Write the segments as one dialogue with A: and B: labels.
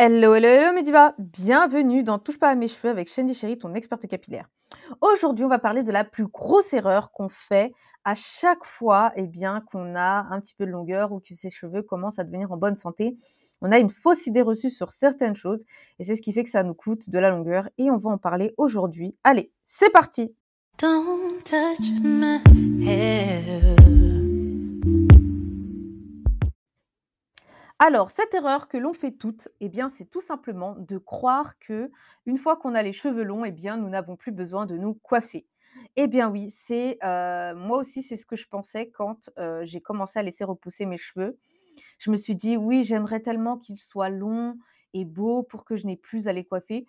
A: Hello, hello, hello Mediva! Bienvenue dans Touche pas à mes cheveux avec Shandy Chéri, ton experte capillaire. Aujourd'hui, on va parler de la plus grosse erreur qu'on fait à chaque fois eh bien, qu'on a un petit peu de longueur ou que ses cheveux commencent à devenir en bonne santé. On a une fausse idée reçue sur certaines choses et c'est ce qui fait que ça nous coûte de la longueur et on va en parler aujourd'hui. Allez, c'est parti! Don't touch my hair. Alors, cette erreur que l'on fait toutes, eh bien, c'est tout simplement de croire que une fois qu'on a les cheveux longs, eh bien, nous n'avons plus besoin de nous coiffer. Eh bien oui, c'est euh, moi aussi, c'est ce que je pensais quand euh, j'ai commencé à laisser repousser mes cheveux. Je me suis dit, oui, j'aimerais tellement qu'ils soient longs et beaux pour que je n'ai plus à les coiffer.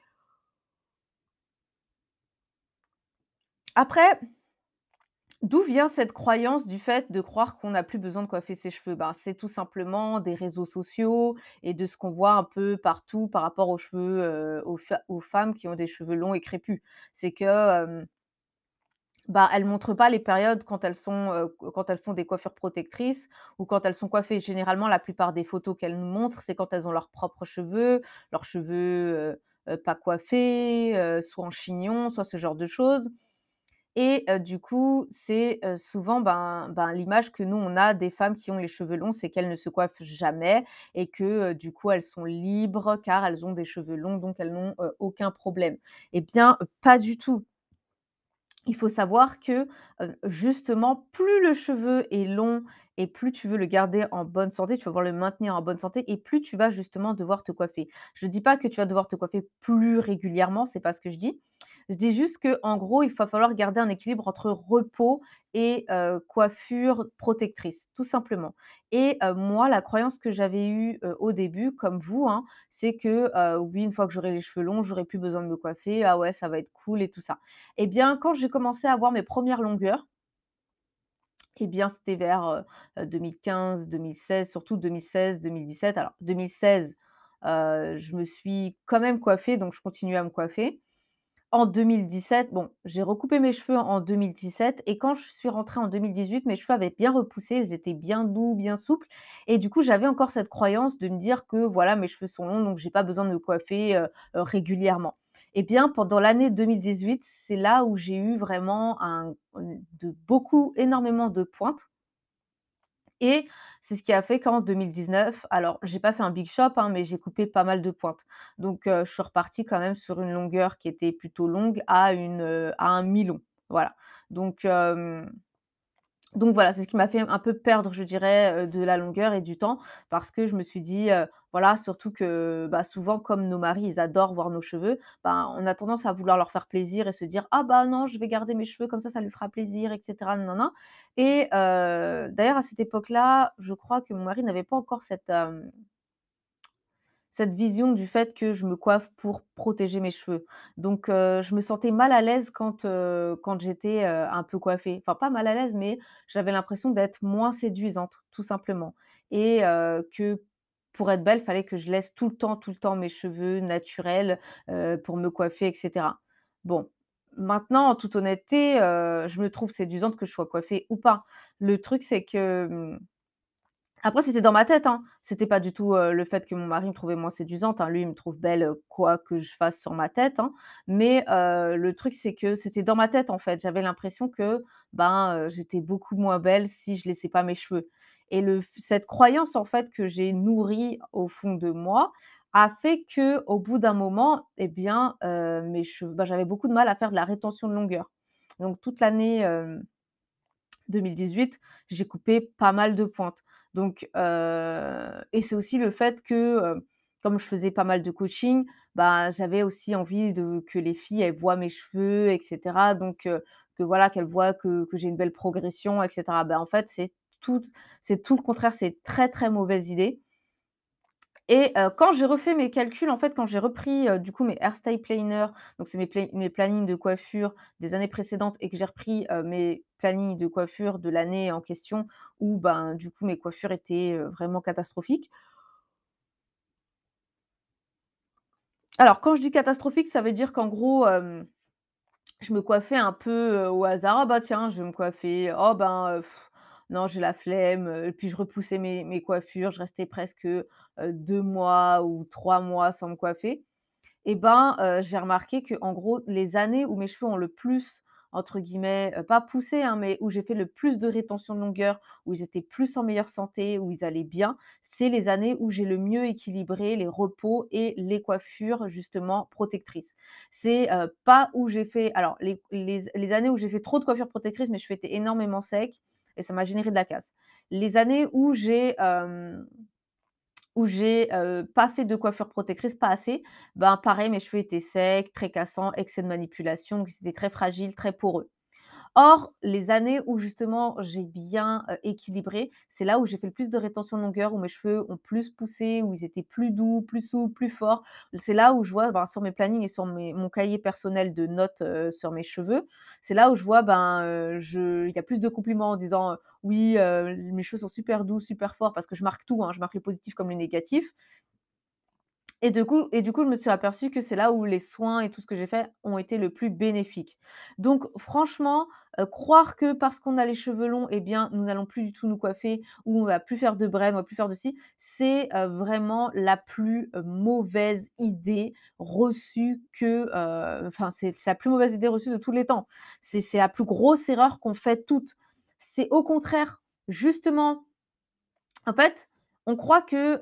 A: Après, D'où vient cette croyance du fait de croire qu'on n'a plus besoin de coiffer ses cheveux? Ben, c'est tout simplement des réseaux sociaux et de ce qu'on voit un peu partout par rapport aux cheveux, heu, aux femmes qui ont des cheveux longs et crépus. C'est que, bah, elles montrent pas les périodes quand elles sont, heu, quand elles font des coiffures protectrices ou quand elles sont coiffées. Généralement, la plupart des photos qu'elles nous montrent, c'est quand elles ont leurs propres cheveux, leurs cheveux, heu, pas coiffés, soit en chignon, soit ce genre de choses. Et du coup, c'est, souvent, ben ben, l'image que nous, on a des femmes qui ont les cheveux longs, c'est qu'elles ne se coiffent jamais et que, du coup, elles sont libres car elles ont des cheveux longs, donc elles n'ont, aucun problème. Eh bien, pas du tout. Il faut savoir que, justement, plus le cheveu est long et plus tu veux le garder en bonne santé, tu vas vouloir le maintenir en bonne santé et plus tu vas justement devoir te coiffer. Je ne dis pas que tu vas devoir te coiffer plus régulièrement, c'est pas ce que je dis. Je dis juste que, en gros, il va falloir garder un équilibre entre repos et coiffure protectrice, tout simplement. Et moi, la croyance que j'avais eue, au début, comme vous, hein, c'est que, oui, une fois que j'aurai les cheveux longs, j'aurai plus besoin de me coiffer. Ah ouais, ça va être cool et tout ça. Eh bien, quand j'ai commencé à avoir mes premières longueurs, eh bien, c'était vers, heu 2015-2016, surtout 2016-2017. Alors 2016, heu, je me suis quand même coiffée, donc je continuais à me coiffer. En 2017, bon, j'ai recoupé mes cheveux en 2017 et quand je suis rentrée en 2018, mes cheveux avaient bien repoussé, ils étaient bien doux, bien souples et du coup, j'avais encore cette croyance de me dire que voilà, mes cheveux sont longs, donc j'ai pas besoin de me coiffer, heu heu, régulièrement. Et bien, pendant l'année 2018, c'est là où j'ai eu vraiment un de beaucoup énormément de pointes et c'est ce qui a fait qu'en 2019 alors j'ai pas fait un big shop, hein, mais j'ai coupé pas mal de pointes. Donc je suis repartie quand même sur une longueur qui était plutôt longue à une, à un mi-long, voilà. Donc donc voilà, c'est ce qui m'a fait un peu perdre, je dirais, de la longueur et du temps parce que je me suis dit, voilà, surtout que, bah, souvent comme nos maris, ils adorent voir nos cheveux, ben, on a tendance à vouloir leur faire plaisir et se dire: «Ah bah non, je vais garder mes cheveux comme ça, ça lui fera plaisir et cetera, nin et d'ailleurs à cette époque-là, je crois que mon mari n'avait pas encore cette, cette vision du fait que je me coiffe pour protéger mes cheveux. Donc je me sentais mal à l'aise quand, quand j'étais, un peu coiffée. Enfin pas mal à l'aise, mais j'avais l'impression d'être moins séduisante, tout simplement et que pour être belle, fallait que je laisse tout le temps, tout le temps mes cheveux naturels, pour me coiffer et cetera. Bon, maintenant en toute honnêteté, je me trouve séduisante que je sois coiffée ou pas. Le truc c'est que, mmh après, c'était dans ma tête, hein. C'était pas du tout, le fait que mon mari me trouvait moins séduisante, hein. Lui, il me trouve belle, quoi que je fasse sur ma tête, hein. Mais, le truc, c'est que c'était dans ma tête, en fait. J'avais l'impression que, ben, j'étais beaucoup moins belle si je laissais pas mes cheveux. Et cette croyance, en fait, que j'ai nourrie au fond de moi, a fait qu'au bout d'un moment, et bien, mes cheveux bah, j'avais beaucoup de mal à faire de la rétention de longueur. Donc toute l'année, hem, 2018, j'ai coupé pas mal de pointes. Donc et c'est aussi le fait que, comme je faisais pas mal de coaching, bah, j'avais aussi envie que les filles, voient mes cheveux et cetera, donc que voilà, qu'elles voient que j'ai une belle progression et cetera. Bah, en fait, c'est tout c'est tout le contraire, c'est très, très mauvaise idée et heu, quand j'ai refait mes calculs, en fait, quand j'ai repris, heu, du coup mes hairstyle planner, donc c'est mes mes plannings de coiffure des années précédentes et que j'ai repris, heu, mes plannings de coiffure de l'année en question où, ben, du coup mes coiffures étaient, vraiment catastrophiques. Alors quand je dis catastrophique, ça veut dire qu'en gros, je me coiffais un peu, au hasard. «Ah bah tiens, je vais me coiffer. Oh ben, non, j'ai la flemme, puis je repoussais mes coiffures, je restais presque, heu, 2 mois ou 3 mois sans me coiffer et ben, heu, j'ai remarqué qu'en gros, les années où mes cheveux ont le plus, entre guillemets, pas poussé, hein, mais où j'ai fait le plus de rétention de longueur, où ils étaient plus en meilleure santé, où ils allaient bien, c'est les années où j'ai le mieux équilibré les repos et les coiffures justement protectrices. C'est, pas où j'ai fait alors les les les années où j'ai fait trop de coiffures protectrices, mes cheveux étaient énormément secs et ça m'a généré de la casse. Les années où j'ai, où pas fait de coiffure protectrice, pas assez, ben, pareil, mes cheveux étaient secs, très cassants, excès de manipulation, donc c'était très fragile, très poreux. Or, les années où justement j'ai bien, équilibré, c'est là où j'ai fait le plus de rétention de longueur, où mes cheveux ont plus poussé, où ils étaient plus doux, plus souples, plus forts. C'est là où je vois, ben, sur mes plannings et sur mon cahier personnel de notes, sur mes cheveux, c'est là où je vois, ben, y a plus de compliments en disant, «Oui, mes cheveux sont super doux, super forts», parce que je marque tout, hein, je marque les positifs comme les négatifs et de coup et du coup, je me suis aperçue que c'est là où les soins et tout ce que j'ai fait ont été le plus bénéfiques. Donc franchement, heu, croire que parce qu'on a les cheveux longs et bien, nous n'allons plus du tout nous coiffer ou on va plus faire de braid, on va plus faire de ci, c'est, heu, vraiment la plus, heu, mauvaise idée reçue que, enfin, c'est la plus mauvaise idée reçue de tous les temps. C'est la plus grosse erreur qu'on fait toutes. C'est au contraire, justement en fait, on croit que,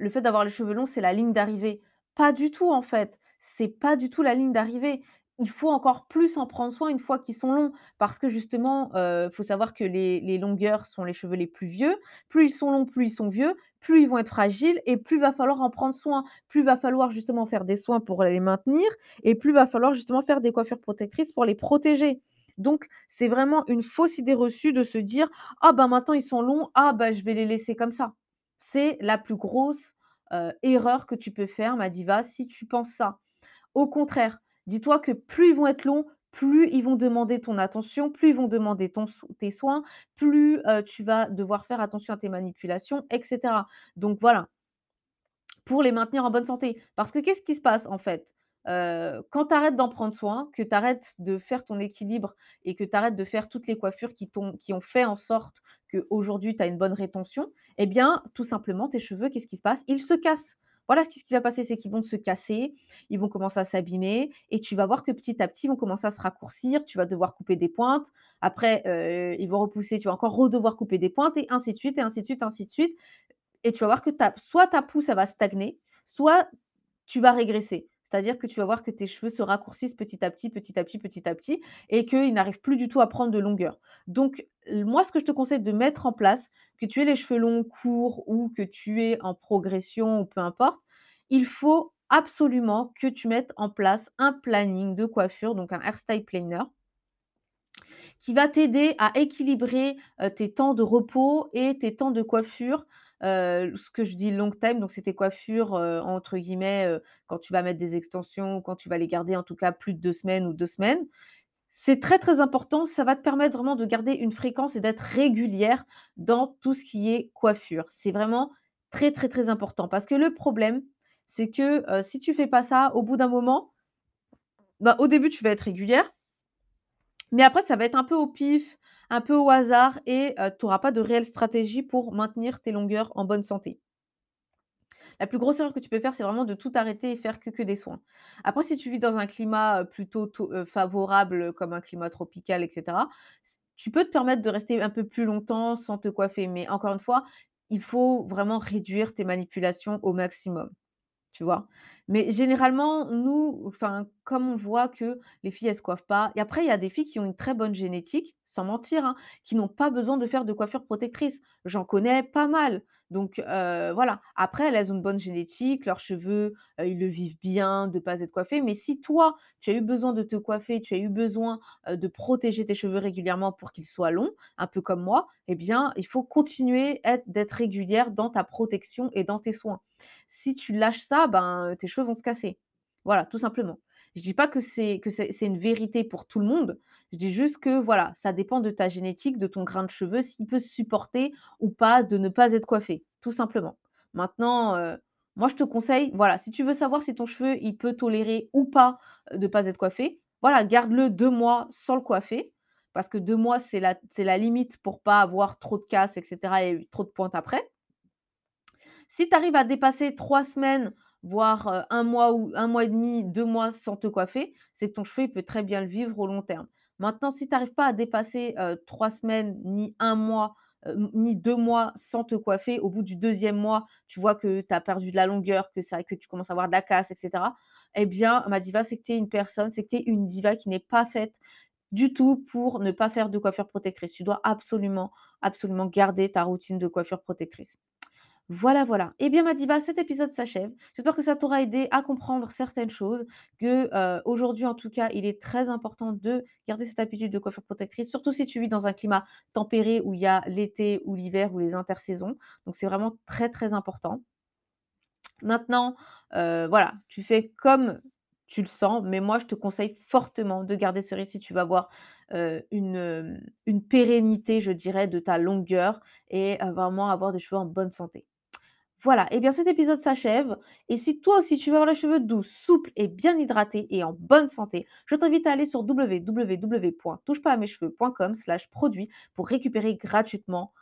A: le fait d'avoir les cheveux longs, c'est la ligne d'arrivée. Pas du tout, en fait. C'est pas du tout la ligne d'arrivée. Il faut encore plus en prendre soin une fois qu'ils sont longs parce que justement, heu, faut savoir que les longueurs sont les cheveux les plus vieux. Plus ils sont longs, plus ils sont vieux, plus ils vont être fragiles et plus il va falloir en prendre soin. Plus il va falloir justement faire des soins pour les maintenir et plus il va falloir justement faire des coiffures protectrices pour les protéger. Donc c'est vraiment une fausse idée reçue de se dire: ah bah, maintenant ils sont longs, ah bah, je vais les laisser comme ça. C'est la plus grosse, heu, erreur que tu peux faire ma diva si tu penses ça. Au contraire, dis-toi que plus ils vont être longs, plus ils vont demander ton attention, plus ils vont demander tes soins, plus, heu, tu vas devoir faire attention à tes manipulations et cetera. Donc voilà, pour les maintenir en bonne santé. Parce que qu'est-ce qui se passe en fait? Quand tu arrêtes d'en prendre soin, que tu arrêtes de faire ton équilibre et que tu arrêtes de faire toutes les coiffures qui t'ont qui ont fait en sorte qu'aujourd'hui tu as une bonne rétention, eh bien, tout simplement tes cheveux, qu'est-ce qui se passe? Ils se cassent. Voilà ce qui va passer, c'est qu'ils vont se casser, ils vont commencer à s'abîmer et tu vas voir que petit à petit, ils vont commencer à se raccourcir, tu vas devoir couper des pointes. Après, ils vont repousser, tu vas encore redevoir couper des pointes et ainsi de suite et ainsi de suite, ainsi de suite et tu vas voir que ta soit ta pousse, elle va stagner, soit tu vas régresser. C'est-à-dire que tu vas voir que tes cheveux se raccourcissent petit à petit, petit à petit, petit à petit et qu'ils n'arrivent plus du tout à prendre de longueur. Donc, moi, ce que je te conseille de mettre en place, que tu aies les cheveux longs, courts ou que tu aies en progression ou peu importe, il faut absolument que tu mettes en place un planning de coiffure, donc un hairstyle planner qui va t'aider à équilibrer, heu, tes temps de repos et tes temps de coiffure. Ce que je dis long time, donc coiffures, heu, entre guillemets, quand tu vas mettre des extensions quand tu vas les garder en tout cas plus de 2 semaines ou 2 semaines. C'est très, très important, ça va te permettre vraiment de garder une fréquence et d'être régulière dans tout ce qui est coiffure. C'est vraiment très, très, très important parce que le problème, c'est que, si tu fais pas ça, au bout d'un moment, bah, au début, tu vas être régulière mais après, ça va être un peu au pif, un peu au hasard et heu, tu auras pas de réelle stratégie pour maintenir tes longueurs en bonne santé. La plus grosse erreur que tu peux faire, c'est vraiment de tout arrêter et faire que des soins. Après, si tu vis dans un climat, heu, plutôt heu, favorable, comme un climat tropical et cetera, s tu peux te permettre de rester un peu plus longtemps sans te coiffer. Mais encore une fois, il faut vraiment réduire tes manipulations au maximum. Tu vois? Mais généralement, nous, comme on voit que les filles, elles se coiffent pas et après il y a des filles qui ont une très bonne génétique, sans mentir, hein, qui n'ont pas besoin de faire de coiffure protectrice. J'en connais pas mal. Donc voilà. Après, elles, ont une bonne génétique, leurs cheveux, ils le vivent bien de pas être coiffés. Mais si toi, tu as eu besoin de te coiffer, tu as eu besoin, de protéger tes cheveux régulièrement pour qu'ils soient longs, un peu comme moi, eh bien, il faut continuer être d'être régulière dans ta protection et dans tes soins. Si tu lâches ça, ben, tes cheveux vont se casser. Voilà, tout simplement. Je dis pas que c'est une vérité pour tout le monde. Je dis juste que voilà, ça dépend de ta génétique, de ton grain de cheveux, s'il peut supporter ou pas de ne pas être coiffé, tout simplement. Maintenant, heu, moi je te conseille, voilà, si tu veux savoir si ton cheveu, il peut tolérer ou pas, heu, de pas être coiffé, voilà, garde-le 2 mois sans le coiffer. parce que 2 mois, c'est la la limite pour pas avoir trop de casse et cetera et trop de pointes après. Si tu arrives à dépasser 3 semaines, voire, heu, 1 mois ou 1 mois et demi, 2 mois sans te coiffer, c'est que ton cheveu, peut très bien le vivre au long terme. Maintenant, si tu arrives pas à dépasser, heu, 3 semaines, ni 1 mois, heu, ni 2 mois sans te coiffer, au bout du deuxième mois, tu vois que tu as perdu de la longueur, que ça que tu commences à avoir de la casse et cetera, eh bien, ma diva, c'est que tu es une personne, c'est que tu es une diva qui n'est pas faite du tout pour ne pas faire de coiffure protectrice. Tu dois absolument, absolument garder ta routine de coiffure protectrice. Voilà, voilà. Eh bien, ma diva, cet épisode s'achève. J'espère que ça t'aura aidé à comprendre certaines choses, que, heu, aujourd'hui, en tout cas, il est très important de garder cette habitude de coiffure protectrice, surtout si tu vis dans un climat tempéré où il y a l'été ou l'hiver ou les intersaisons. Donc c'est vraiment très, très important. Maintenant, heu, voilà, tu fais comme tu le sens, mais moi, je te conseille fortement de garder ce si tu vas avoir, heu, une, pérennité, je dirais, de ta longueur et vraiment avoir des cheveux en bonne santé. Voilà, et bien cet épisode s'achève et si toi aussi tu veux avoir les cheveux doux, souples et bien hydratés et en bonne santé, je t'invite à aller sur www.touchepasamescheveux.com/produits pour récupérer gratuitement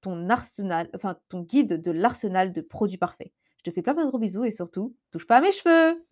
A: ton arsenal enfin ton guide de l'arsenal de produits parfaits. Je te fais plein, de gros bisous et surtout, touche pas à mes cheveux!